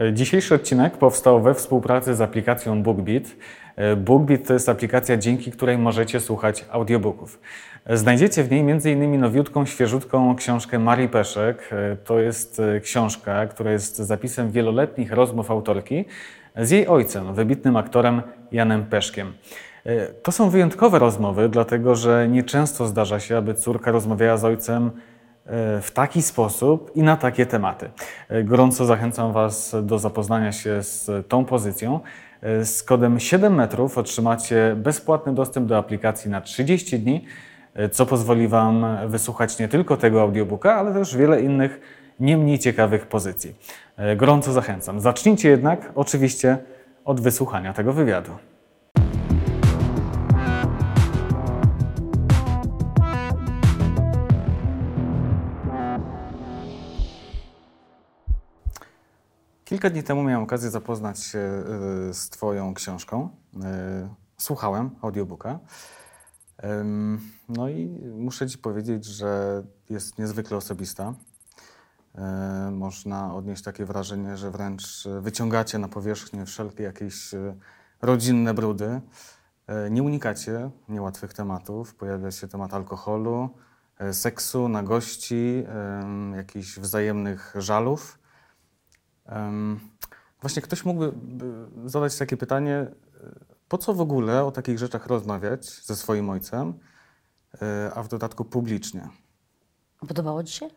E, Dzisiejszy odcinek powstał we współpracy z aplikacją BookBeat. E, BookBeat to jest aplikacja, dzięki której możecie słuchać audiobooków. E, Znajdziecie w niej m.in. nowiutką, świeżutką książkę Marii Peszek. To jest książka, która jest zapisem wieloletnich rozmów autorki z jej ojcem, wybitnym aktorem Janem Peszkiem. To są wyjątkowe rozmowy, dlatego że nieczęsto zdarza się, aby córka rozmawiała z ojcem w taki sposób i na takie tematy. E, Gorąco zachęcam Was do zapoznania się z tą pozycją. E, Z kodem 7 metrów otrzymacie bezpłatny dostęp do aplikacji na 30 dni, e, co pozwoli Wam wysłuchać nie tylko tego audiobooka, ale też wiele innych nie mniej ciekawych pozycji. E, Gorąco zachęcam. Zacznijcie jednak oczywiście od wysłuchania tego wywiadu. Kilka dni temu miałem okazję zapoznać się y, z Twoją książką. Y, Słuchałem audiobooka. No i muszę Ci powiedzieć, że jest niezwykle osobista. Y, Można odnieść takie wrażenie, że wręcz wyciągacie na powierzchnię wszelkie jakieś rodzinne brudy. Nie unikacie niełatwych tematów. Pojawia się temat alkoholu, seksu, nagości, jakichś wzajemnych żalów. Właśnie ktoś mógłby by zadać takie pytanie, e, po co w ogóle o takich rzeczach rozmawiać ze swoim ojcem, e, a w dodatku publicznie? Podobało Ci się?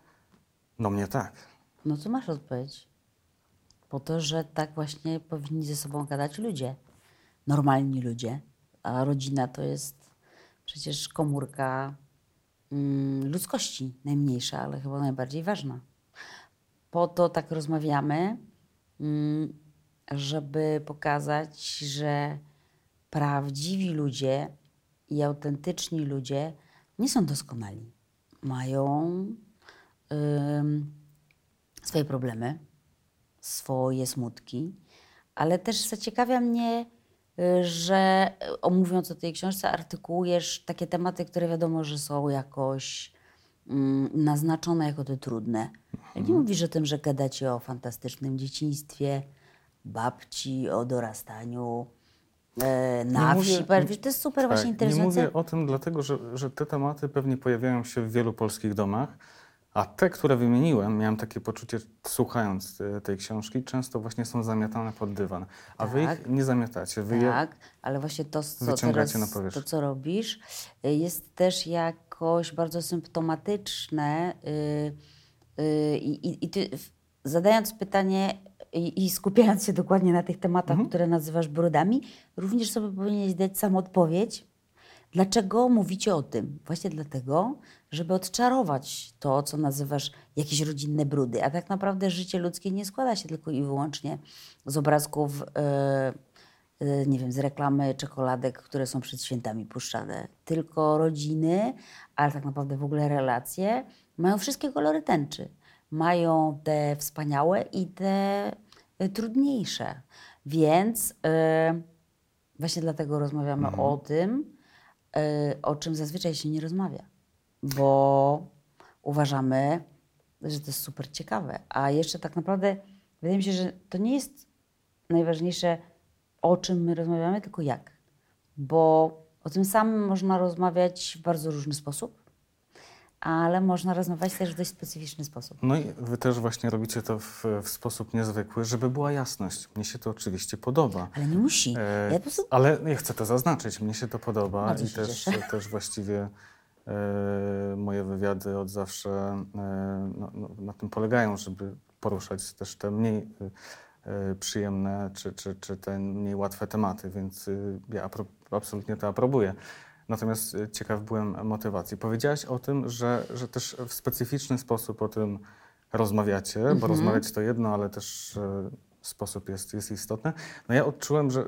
No mnie tak. No to masz odpowiedź. Po to, że tak właśnie powinni ze sobą gadać ludzie. Normalni ludzie. A rodzina to jest przecież komórka mm, ludzkości. Najmniejsza, ale chyba najbardziej ważna. Po to tak rozmawiamy, mm, żeby pokazać, że prawdziwi ludzie i autentyczni ludzie nie są doskonali. Mają ym, swoje problemy, swoje smutki, ale też zaciekawia mnie, y, że y, omówiąc o tej książce, artykułujesz takie tematy, które wiadomo, że są jakoś naznaczone jako te trudne. Nie mówisz o tym, że gadacie o fantastycznym dzieciństwie, babci, o dorastaniu, e, na Nie wsi. mówię- To jest super właśnie Nie interesujące. mówię o tym dlatego, że, że te tematy pewnie pojawiają się w wielu polskich domach, a te, które wymieniłem, miałem takie poczucie, słuchając e, tej książki, często właśnie są zamiatane pod dywan, a wy Tak. ich nie zamiatacie. Wy Tak, ale właśnie to, co teraz, to, co robisz, y, jest też jakoś bardzo symptomatyczne y, y, i, i, ty zadając pytanie i, i skupiając się dokładnie na tych tematach, Mhm. które nazywasz brudami, również sobie powinieneś dać sam odpowiedź, dlaczego mówicie o tym. Właśnie dlatego, żeby odczarować to, co nazywasz jakieś rodzinne brudy. A tak naprawdę życie ludzkie nie składa się tylko i wyłącznie z obrazków y, y, nie wiem, z reklamy czekoladek, które są przed świętami puszczane. Tylko rodziny, ale tak naprawdę w ogóle relacje mają wszystkie kolory tęczy. Mają te wspaniałe i te y, trudniejsze. Więc y, właśnie dlatego rozmawiamy o tym, y, o czym zazwyczaj się nie rozmawia. Bo uważamy, że to jest super ciekawe. A jeszcze tak naprawdę wydaje mi się, że to nie jest najważniejsze, o czym my rozmawiamy, tylko jak. Bo o tym samym można rozmawiać w bardzo różny sposób, ale można rozmawiać też w dość specyficzny sposób. No i wy też właśnie robicie to w, w sposób niezwykły, żeby była jasność. Mnie się to oczywiście podoba. Ale nie musi. E, Ja prostu Ale ja chcę to zaznaczyć, mnie się to podoba Bardzo i się też, cieszę. też właściwie e, moje wywiady od zawsze e, no, no, na tym polegają, żeby poruszać też te mniej przyjemne czy, czy, czy te mniej łatwe tematy, więc e, ja absolutnie to aprobuję. Natomiast e, ciekaw byłem motywacji. Powiedziałaś o tym, że, że też w specyficzny sposób o tym rozmawiacie, Mhm. bo rozmawiać to jedno, ale też e, sposób jest, jest istotny. No ja odczułem, że,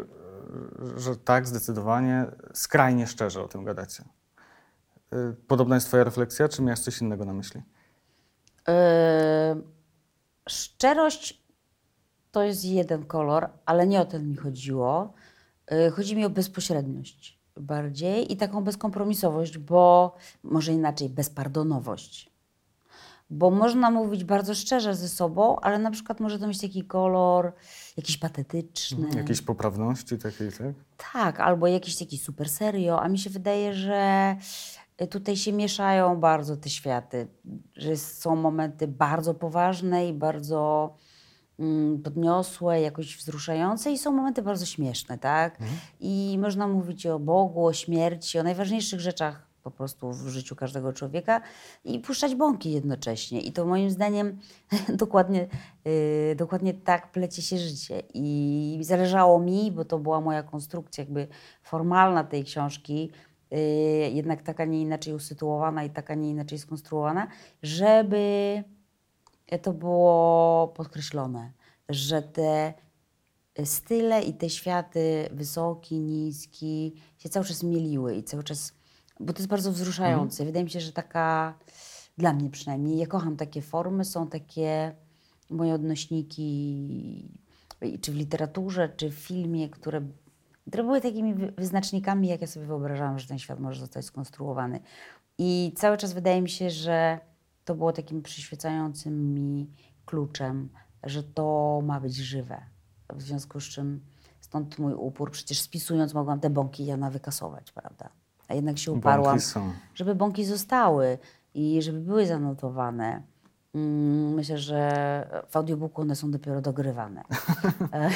że tak, zdecydowanie, skrajnie szczerze o tym gadacie. E, Podobna jest Twoja refleksja, czy miałeś coś innego na myśli? Yy, szczerość to jest jeden kolor, ale nie o ten mi chodziło. Yy, chodzi mi o bezpośredniość bardziej i taką bezkompromisowość, bo może inaczej bezpardonowość. Bo można mówić bardzo szczerze ze sobą, ale na przykład może to mieć taki kolor jakiś patetyczny. Jakiejś poprawności takiej, tak? Tak, albo jakiś taki super serio, a mi się wydaje, że tutaj się mieszają bardzo te światy, że są momenty bardzo poważne i bardzo podniosłe, jakoś wzruszające i są momenty bardzo śmieszne, tak? I można mówić o Bogu, o śmierci, o najważniejszych rzeczach po prostu w życiu każdego człowieka i puszczać bąki jednocześnie. I to moim zdaniem dokładnie, yy, dokładnie tak plecie się życie. I zależało mi, bo to była moja konstrukcja jakby formalna tej książki, yy, jednak taka nie inaczej usytuowana i taka nie inaczej skonstruowana, żeby to było podkreślone, że te style i te światy, wysoki, niski, się cały czas mieliły i cały czas, bo to jest bardzo wzruszające. Wydaje mi się, że taka, dla mnie przynajmniej, ja kocham takie formy, są takie moje odnośniki, czy w literaturze, czy w filmie, które, które były takimi wy- wyznacznikami, jak ja sobie wyobrażałam, że ten świat może zostać skonstruowany. I cały czas wydaje mi się, że to było takim przyświecającym mi kluczem, że to ma być żywe. W związku z czym stąd mój upór. Przecież spisując mogłam te bąki Jana wykasować, prawda? A jednak się uparłam, Bąki są. żeby bąki zostały i żeby były zanotowane. Mm, Myślę, że w audiobooku one są dopiero dogrywane. E,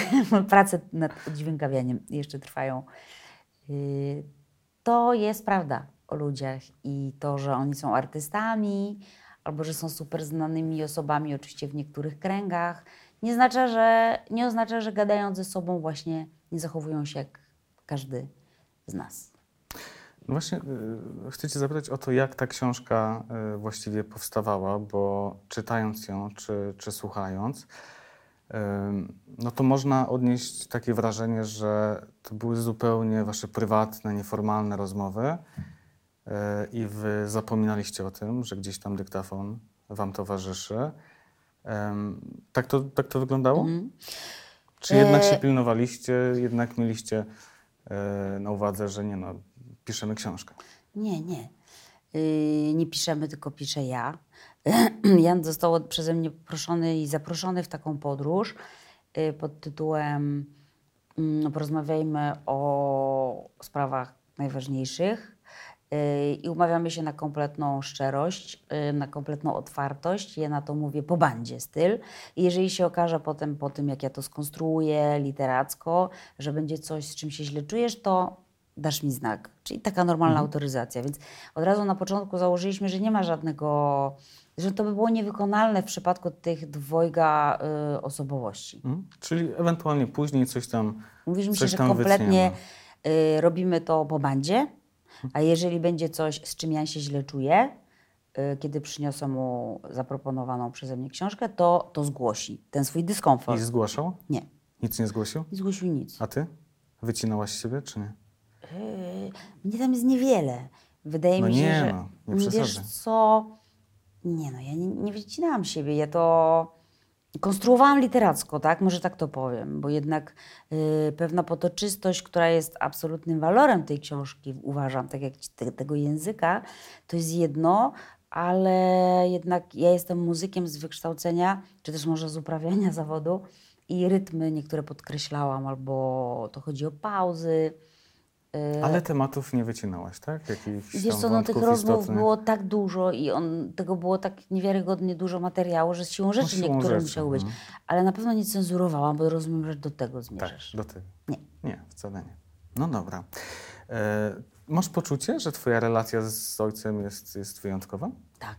Prace nad oddźwiękawianiem jeszcze trwają. Y, To jest prawda o ludziach i to, że oni są artystami albo że są super znanymi osobami, oczywiście w niektórych kręgach, nie oznacza, że, nie oznacza, że gadając ze sobą właśnie nie zachowują się jak każdy z nas. No właśnie y, chcę Cię zapytać o to, jak ta książka y, właściwie powstawała, bo czytając ją czy, czy słuchając, y, no to można odnieść takie wrażenie, że to były zupełnie Wasze prywatne, nieformalne rozmowy i Wy zapominaliście o tym, że gdzieś tam dyktafon Wam towarzyszy. Tak to, tak to wyglądało? Czy jednak się E- pilnowaliście, jednak mieliście e, na uwadze, że nie no, piszemy książkę? Nie, nie. Yy, nie piszemy, tylko piszę ja. Jan został przeze mnie proszony i zaproszony w taką podróż yy, pod tytułem mm, Porozmawiajmy o sprawach najważniejszych. Yy, I umawiamy się na kompletną szczerość, yy, na kompletną otwartość. Ja na to mówię po bandzie styl. I jeżeli się okaże potem, po tym jak ja to skonstruuję literacko, że będzie coś, z czym się źle czujesz, to dasz mi znak. Czyli taka normalna autoryzacja. Więc od razu na początku założyliśmy, że nie ma żadnego, że to by było niewykonalne w przypadku tych dwojga y, osobowości. Mhm. Czyli ewentualnie później coś tam. Mówiliśmy się, coś że kompletnie y, robimy to po bandzie, a jeżeli będzie coś, z czym ja się źle czuję, y, kiedy przyniosę mu zaproponowaną przeze mnie książkę, to, to zgłosi ten swój I dyskomfort. zgłaszał? Nie, Nic nie zgłosił? nie zgłosił nic. A ty? Wycinałaś siebie, czy nie? Yy, Mnie tam jest niewiele. Wydaje No mi się, nie że. no, nie wiesz przesadzaj. co? Nie no, ja nie, nie wycinałam siebie. Ja to konstruowałam literacko, tak? Może tak to powiem, bo jednak yy, pewna potoczystość, która jest absolutnym walorem tej książki, uważam, tak jak te, tego języka, to jest jedno, ale jednak ja jestem muzykiem z wykształcenia, czy też może z uprawiania zawodu i rytmy niektóre podkreślałam, albo to chodzi o pauzy. Yy, Ale tematów nie wycinałaś, tak? Jakichś Wiesz co, no tych rozmów istotnych? było tak dużo i on, tego było tak niewiarygodnie dużo materiału, że z siłą rzeczy siłą niektóre rzeczy, musiały być. no. Ale na pewno nie cenzurowałam, bo rozumiem, że do tego Tak, zmierzasz. do tego. Nie. Nie, wcale nie. No dobra. E, masz poczucie, że twoja relacja z ojcem jest, jest wyjątkowa? Tak.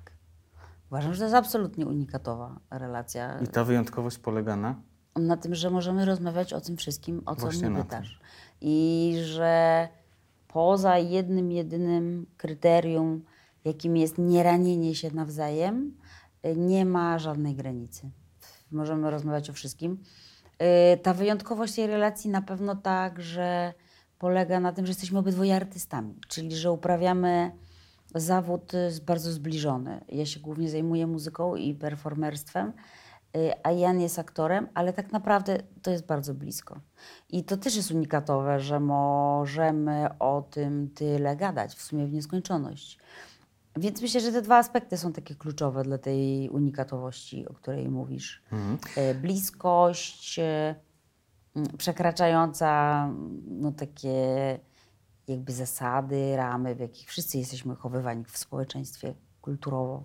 Uważam, że to jest absolutnie unikatowa relacja. I ta wyjątkowość polega na? Na tym, że możemy rozmawiać o tym wszystkim, o co Właśnie mnie na tym. I że poza jednym, jedynym kryterium, jakim jest nieranienie się nawzajem, y, nie ma żadnej granicy. Możemy rozmawiać o wszystkim. Y, Ta wyjątkowość tej relacji na pewno tak, że polega na tym, że jesteśmy obydwoje artystami, czyli że uprawiamy zawód y, bardzo zbliżony. Ja się głównie zajmuję muzyką i performerstwem, a Jan jest aktorem, ale tak naprawdę to jest bardzo blisko. I to też jest unikatowe, że możemy o tym tyle gadać, w sumie w nieskończoność. Więc myślę, że te dwa aspekty są takie kluczowe dla tej unikatowości, o której mówisz. E, Bliskość e, m, przekraczająca no, takie jakby zasady, ramy, w jakich wszyscy jesteśmy chowywani w społeczeństwie kulturowo.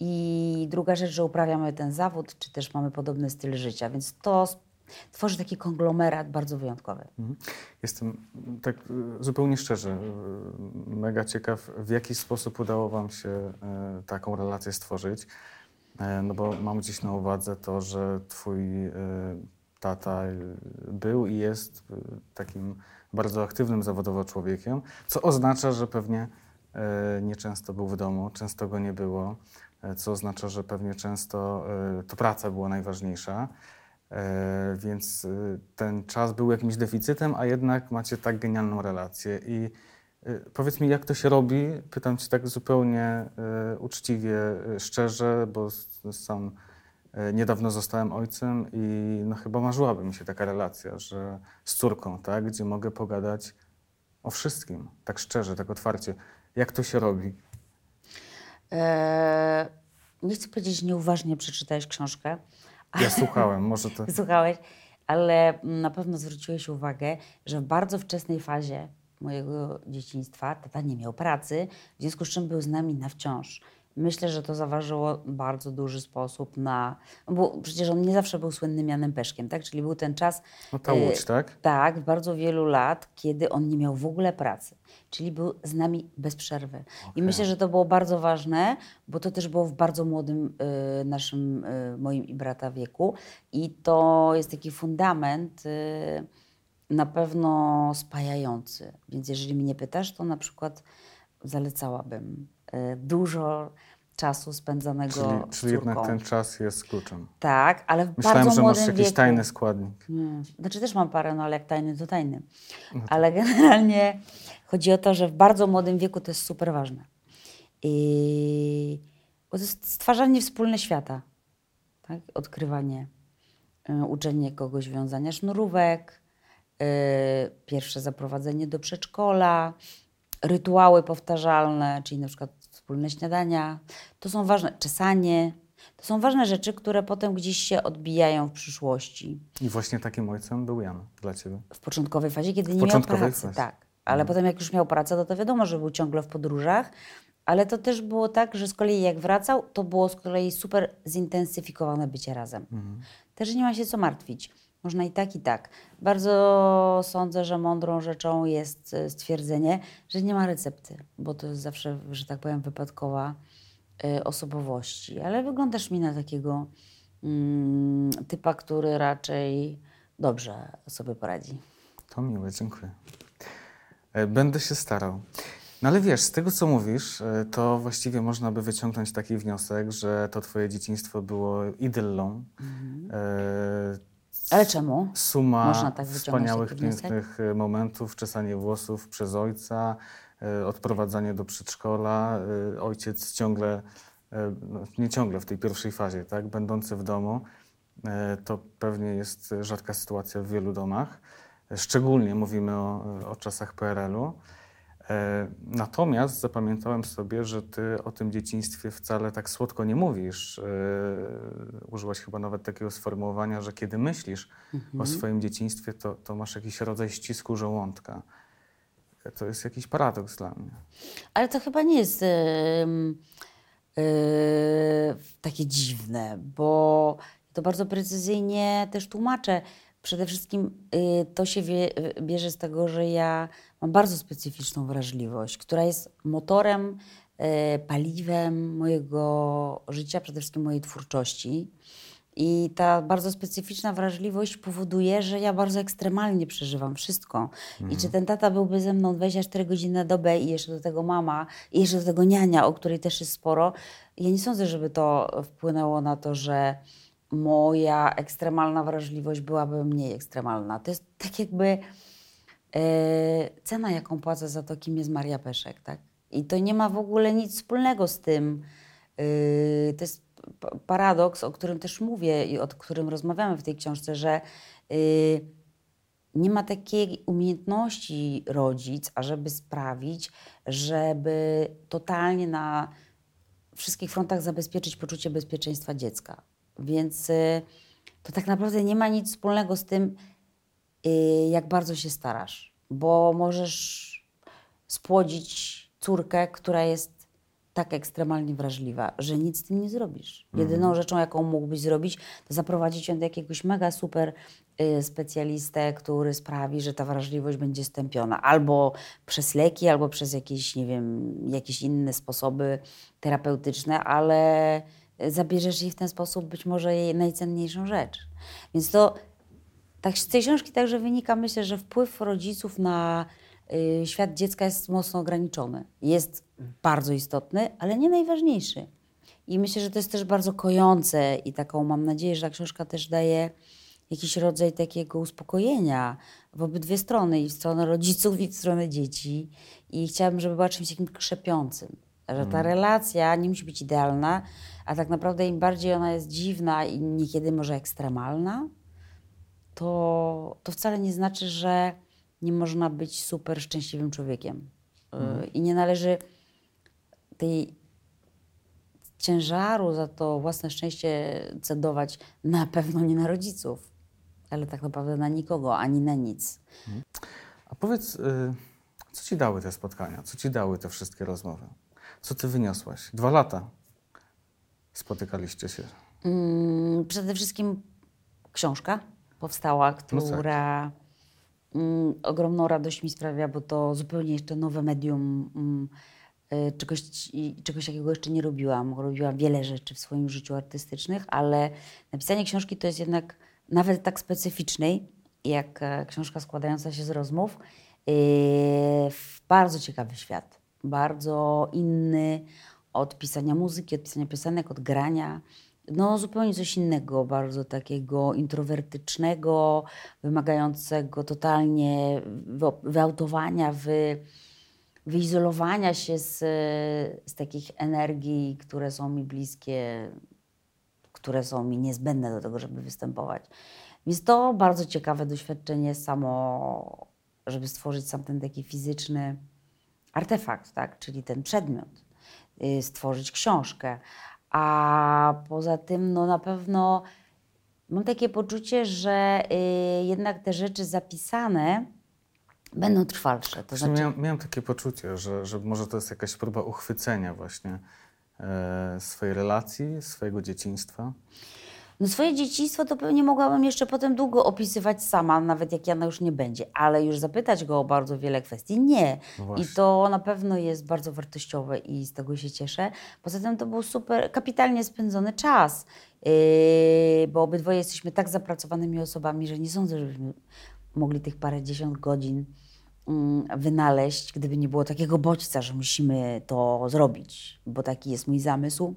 I druga rzecz, że uprawiamy ten zawód, czy też mamy podobny styl życia, więc to tworzy taki konglomerat bardzo wyjątkowy. Mhm. Jestem tak y, zupełnie szczerze, y, mega ciekaw, w jaki sposób udało Wam się y, taką relację stworzyć. E, No bo mam gdzieś na uwadze to, że Twój tata był i jest takim bardzo aktywnym zawodowo człowiekiem, co oznacza, że pewnie nieczęsto był w domu, często go nie było, co oznacza, że pewnie często e, to praca była najważniejsza. E, więc y, ten czas był jakimś deficytem, a jednak macie tak genialną relację. I powiedz mi, jak to się robi? Pytam cię tak zupełnie uczciwie, szczerze, bo sam niedawno zostałem ojcem i no chyba marzyłaby mi się taka relacja, że z córką, tak, gdzie mogę pogadać o wszystkim, tak szczerze, tak otwarcie. Jak to się robi? E, nie chcę powiedzieć, że nieuważnie przeczytałeś książkę, Ja słuchałem, może to... Słuchałeś, ale na pewno zwróciłeś uwagę, że w bardzo wczesnej fazie mojego dzieciństwa tata nie miał pracy, w związku z czym był z nami na wciąż. Myślę, że to zaważyło bardzo duży sposób na. Bo przecież on nie zawsze był słynnym Janem Peszkiem, tak? Czyli był ten czas. No ta łódź, tak? Tak, bardzo wielu lat, kiedy on nie miał w ogóle pracy. Czyli był z nami bez przerwy. I myślę, że to było bardzo ważne, bo to też było w bardzo młodym y, naszym, y, moim i brata wieku. I to jest taki fundament y, na pewno spajający. Więc jeżeli mnie pytasz, to na przykład zalecałabym y, dużo czasu spędzanego Czyli, z czyli jednak ten czas jest kluczem. Tak, ale w Myślałem, bardzo że masz jakiś wieku. tajny składnik. Nie. Znaczy też mam parę, no ale jak tajny, to tajny. No tak. Ale generalnie chodzi o to, że w bardzo młodym wieku to jest super ważne. I... Bo to jest stwarzanie wspólne świata. Tak? Odkrywanie, y, uczenie kogoś wiązania sznurówek, y, pierwsze zaprowadzenie do przedszkola, rytuały powtarzalne, czyli na przykład wspólne śniadania. To są ważne, czesanie. To są ważne rzeczy, które potem gdzieś się odbijają w przyszłości. I właśnie takim ojcem był Jan dla ciebie. W początkowej fazie, kiedy nie miał pracy, fazie. tak. Ale potem jak już miał pracę, to, to wiadomo, że był ciągle w podróżach. Ale to też było tak, że z kolei jak wracał, to było z kolei super zintensyfikowane bycie razem. Też nie ma się co martwić. Można i tak, i tak. Bardzo sądzę, że mądrą rzeczą jest e, stwierdzenie, że nie ma recepty, bo to jest zawsze, że tak powiem, wypadkowa e, osobowości. Ale wyglądasz mi na takiego mm, typa, który raczej dobrze sobie poradzi. To miłe, dziękuję. E, Będę się starał. No ale wiesz, z tego co mówisz, to właściwie można by wyciągnąć taki wniosek, że to twoje dzieciństwo było idyllą. E, Ale czemu? Suma Można tak wspaniałych, pięknych e, momentów, czesanie włosów przez ojca, e, odprowadzanie do przedszkola, e, ojciec ciągle, no, nie ciągle w tej pierwszej fazie, tak, będący w domu, to pewnie jest rzadka sytuacja w wielu domach. Szczególnie mówimy o, o czasach PRL-u. E, Natomiast zapamiętałem sobie, że ty o tym dzieciństwie wcale tak słodko nie mówisz. E, Użyłaś chyba nawet takiego sformułowania, że kiedy myślisz o swoim dzieciństwie, to, to masz jakiś rodzaj ścisku żołądka. E, To jest jakiś paradoks dla mnie. Ale to chyba nie jest ym, yy, takie dziwne, bo to bardzo precyzyjnie też tłumaczę. Przede wszystkim y, to się wie, bierze z tego, że ja mam bardzo specyficzną wrażliwość, która jest motorem, y, paliwem mojego życia, przede wszystkim mojej twórczości. I ta bardzo specyficzna wrażliwość powoduje, że ja bardzo ekstremalnie przeżywam wszystko. I czy ten tata byłby ze mną 24 godziny na dobę i jeszcze do tego mama, i jeszcze do tego niania, o której też jest sporo, ja nie sądzę, żeby to wpłynęło na to, że moja ekstremalna wrażliwość byłaby mniej ekstremalna. To jest tak jakby e, cena, jaką płacę za to, kim jest Maria Peszek, tak? I to nie ma w ogóle nic wspólnego z tym. Yy, to jest paradoks, o którym też mówię i o którym rozmawiamy w tej książce, że yy, nie ma takiej umiejętności rodzic, ażeby sprawić, żeby totalnie na wszystkich frontach zabezpieczyć poczucie bezpieczeństwa dziecka. Więc y, to tak naprawdę nie ma nic wspólnego z tym, y, jak bardzo się starasz, bo możesz spłodzić córkę, która jest tak ekstremalnie wrażliwa, że nic z tym nie zrobisz. Jedyną rzeczą, jaką mógłbyś zrobić, to zaprowadzić ją do jakiegoś mega super y, specjalistę, który sprawi, że ta wrażliwość będzie stępiona. Albo przez leki, albo przez jakieś, nie wiem, jakieś inne sposoby terapeutyczne, ale zabierzesz jej w ten sposób być może jej najcenniejszą rzecz. Więc to tak z tej książki także wynika, myślę, że wpływ rodziców na y, świat dziecka jest mocno ograniczony. Jest bardzo istotny, ale nie najważniejszy. I myślę, że to jest też bardzo kojące i taką mam nadzieję, że ta książka też daje jakiś rodzaj takiego uspokojenia w obydwie strony, i w stronę rodziców, i w stronę dzieci. I chciałabym, żeby była czymś takim krzepiącym. Że ta relacja nie musi być idealna, a tak naprawdę im bardziej ona jest dziwna i niekiedy może ekstremalna, to, to wcale nie znaczy, że nie można być super szczęśliwym człowiekiem. Y, I nie należy tej ciężaru za to własne szczęście cedować na pewno nie na rodziców, ale tak naprawdę na nikogo, ani na nic. A powiedz, y, co ci dały te spotkania? Co ci dały te wszystkie rozmowy? Co ty wyniosłaś? Dwa lata spotykaliście się. Mm, przede wszystkim książka powstała, No która mm, ogromną radość mi sprawia, bo to zupełnie jeszcze nowe medium, mm, y, czegoś, czegoś takiego jeszcze nie robiłam. Robiłam wiele rzeczy w swoim życiu artystycznych, ale napisanie książki to jest jednak nawet tak specyficznej, jak e, książka składająca się z rozmów, yy, w bardzo ciekawy świat. Bardzo inny od pisania muzyki, od pisania piosenek, od grania. No zupełnie coś innego, bardzo takiego introwertycznego, wymagającego totalnie wy- wyautowania, wy, wyizolowania się z, z takich energii, które są mi bliskie, które są mi niezbędne do tego, żeby występować. Więc to bardzo ciekawe doświadczenie samo, żeby stworzyć sam ten taki fizyczny artefakt, tak? czyli ten przedmiot, y, stworzyć książkę. A poza tym, no na pewno mam takie poczucie, że y, jednak te rzeczy zapisane będą trwalsze. To znaczy, miałem, miałem takie poczucie, że, że może to jest jakaś próba uchwycenia właśnie e, swojej relacji, swojego dzieciństwa. No swoje dzieciństwo to pewnie mogłabym jeszcze potem długo opisywać sama, nawet jak Jana już nie będzie, ale już zapytać go o bardzo wiele kwestii nie. No I to na pewno jest bardzo wartościowe i z tego się cieszę. Poza tym to był super, kapitalnie spędzony czas, yy, bo obydwoje jesteśmy tak zapracowanymi osobami, że nie sądzę, żebyśmy mogli tych parę dziesiąt godzin mm, wynaleźć, gdyby nie było takiego bodźca, że musimy to zrobić, bo taki jest mój zamysł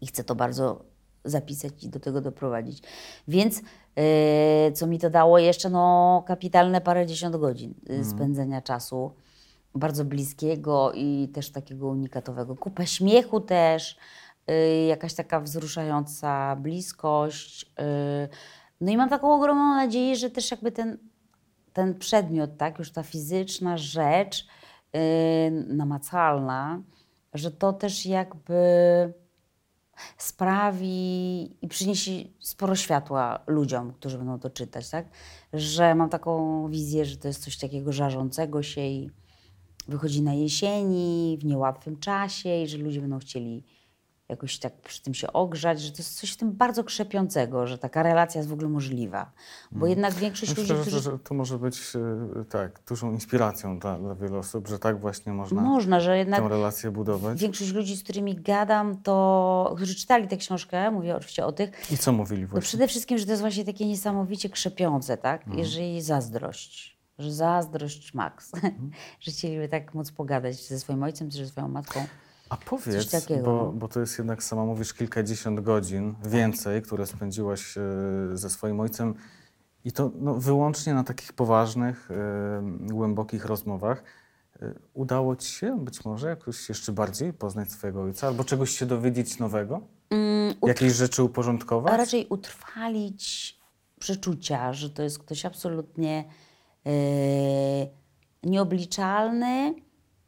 i chcę to bardzo zapisać i do tego doprowadzić. Więc e, co mi to dało jeszcze? No kapitalne parędziesiąt godzin y, spędzenia czasu, bardzo bliskiego i też takiego unikatowego. Kupę śmiechu też, y, jakaś taka wzruszająca bliskość. y. No i mam taką ogromną nadzieję, że też jakby ten, ten przedmiot, tak, już ta fizyczna rzecz yy, namacalna, że to też jakby sprawi i przyniesie sporo światła ludziom, którzy będą to czytać, tak? Że mam taką wizję, że to jest coś takiego żarzącego się i wychodzi na jesieni, w niełatwym czasie i że ludzie będą chcieli jakoś tak przy tym się ogrzać, że to jest coś w tym bardzo krzepiącego, że taka relacja jest w ogóle możliwa. Bo jednak większość ludzi, Myślę, którzy... że, to może być e, tak, dużą inspiracją dla, dla wielu osób, że tak właśnie można Można, że jednak tę relację budować. większość ludzi, z którymi gadam, to, którzy czytali tę książkę, mówię oczywiście o tych, I co mówili to właśnie? przede wszystkim, że to jest właśnie takie niesamowicie krzepiące, tak? Jeżeli zazdrość, że zazdrość max, że chcieliby tak móc pogadać ze swoim ojcem czy ze swoją matką. A powiedz, bo, no. bo to jest jednak, sama mówisz, kilkadziesiąt godzin więcej, które spędziłaś e, ze swoim ojcem i to no, wyłącznie na takich poważnych, e, głębokich rozmowach. E, Udało ci się być może jakoś jeszcze bardziej poznać swojego ojca albo czegoś się dowiedzieć nowego? Mm, Jakieś rzeczy a uporządkować? raczej utrwalić przeczucia, że to jest ktoś absolutnie e, nieobliczalny,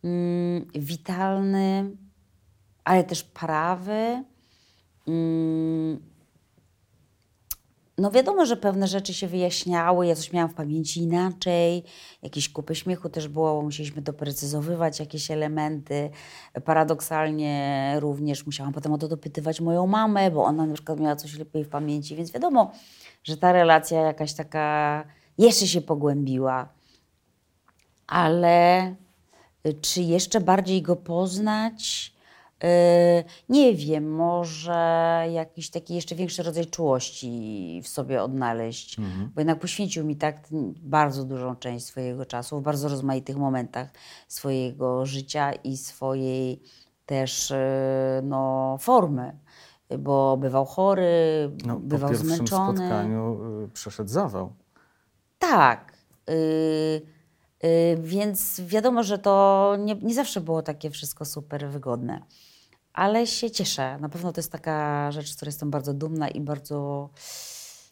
mm, witalny, ale też prawy. Mm, no wiadomo, że pewne rzeczy się wyjaśniały, ja coś miałam w pamięci inaczej, jakieś kupy śmiechu też było, musieliśmy doprecyzowywać jakieś elementy. Paradoksalnie również musiałam potem o to dopytywać moją mamę, bo ona na przykład miała coś lepiej w pamięci, więc wiadomo, że ta relacja jakaś taka jeszcze się pogłębiła. Ale y, czy jeszcze bardziej go poznać? Yy, Nie wiem, może jakiś taki jeszcze większy rodzaj czułości w sobie odnaleźć, bo jednak poświęcił mi tak bardzo dużą część swojego czasu w bardzo rozmaitych momentach swojego życia i swojej też yy, no, formy, bo bywał chory, No, po bywał pierwszym zmęczony. spotkaniu y, przeszedł zawał. Tak. y, y, więc wiadomo, że to nie, nie zawsze było takie wszystko super wygodne. Ale się cieszę. Na pewno to jest taka rzecz, z której jestem bardzo dumna i bardzo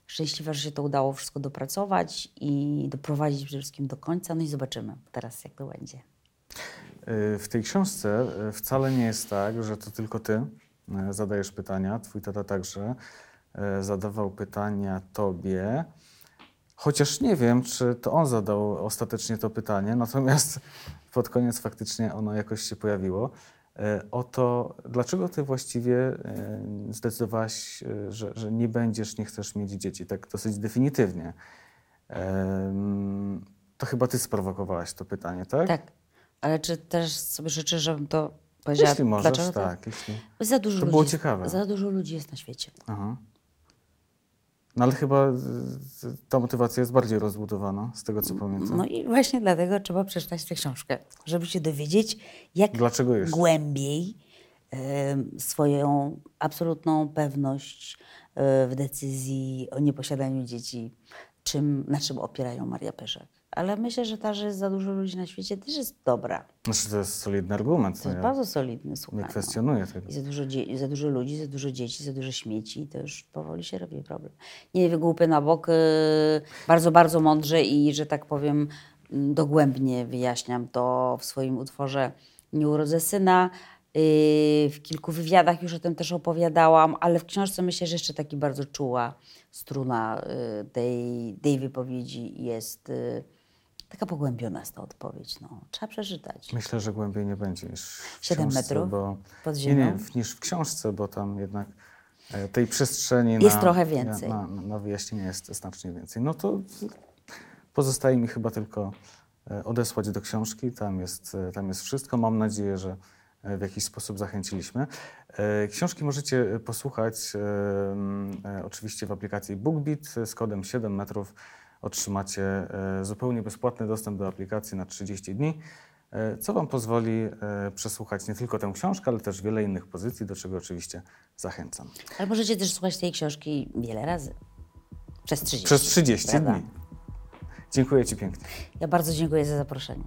szczęśliwa, że się to udało wszystko dopracować i doprowadzić przede wszystkim do końca. No i zobaczymy teraz, jak to będzie. Y, W tej książce y, wcale nie jest tak, że to tylko ty y, zadajesz pytania. Twój tata także zadawał pytania tobie. Chociaż nie wiem, czy to on zadał ostatecznie to pytanie, natomiast pod koniec faktycznie ono jakoś się pojawiło. Y, O to, dlaczego ty właściwie y, zdecydowałaś, y, że, że nie będziesz, nie chcesz mieć dzieci, tak dosyć definitywnie. To chyba ty sprowokowałaś to pytanie, tak? Tak. Ale czy też sobie życzę, żebym to powiedziała? Jeśli możesz, Dlaczego tak. Jeśli... Za dużo To ludzi było ciekawe. Za dużo ludzi jest na świecie. Aha. No ale chyba y, y, ta motywacja jest bardziej rozbudowana, z tego co pamiętam. No i właśnie dlatego trzeba przeczytać tę książkę, żeby się dowiedzieć, jak głębiej em, swoją absolutną pewność e, w decyzji o nieposiadaniu dzieci, czym, na czym opierają Maria Peszek. Ale myślę, że ta, że jest za dużo ludzi na świecie, też jest dobra. Znaczy to jest solidny argument. To jest ja bardzo solidny, słuchaj. nie no. kwestionuję tego. I za dużo, za dużo ludzi, za dużo dzieci, za dużo śmieci, to już powoli się robi problem. Nie wygłupy na bok, y, bardzo, bardzo mądrze i, że tak powiem, mm, dogłębnie wyjaśniam to w swoim utworze Nie urodzę syna. Y, W kilku wywiadach już o tym też opowiadałam, ale w książce myślę, że jeszcze taki bardzo czuła struna y, tej, tej wypowiedzi jest y, taka pogłębiona jest ta odpowiedź. No, trzeba przeczytać. Myślę, że głębiej nie będzie niż w Siedem książce, metrów bo pod nie, ziemią? nie, w- niż w książce, bo tam jednak e, tej przestrzeni Jest na, trochę więcej. Na, na, na wyjaśnienie jest znacznie więcej. No to pozostaje mi chyba tylko e, odesłać do książki. Tam jest, e, tam jest wszystko. Mam nadzieję, że w jakiś sposób zachęciliśmy. Książki możecie posłuchać oczywiście w aplikacji BookBeat z kodem 7 metrów. Otrzymacie e, zupełnie bezpłatny dostęp do aplikacji na 30 dni, e, co Wam pozwoli e, przesłuchać nie tylko tę książkę, ale też wiele innych pozycji, do czego oczywiście zachęcam. Ale możecie też słuchać tej książki wiele razy. Przez 30. Przez 30 prawda? dni. Dziękuję Ci pięknie. Ja bardzo dziękuję za zaproszenie.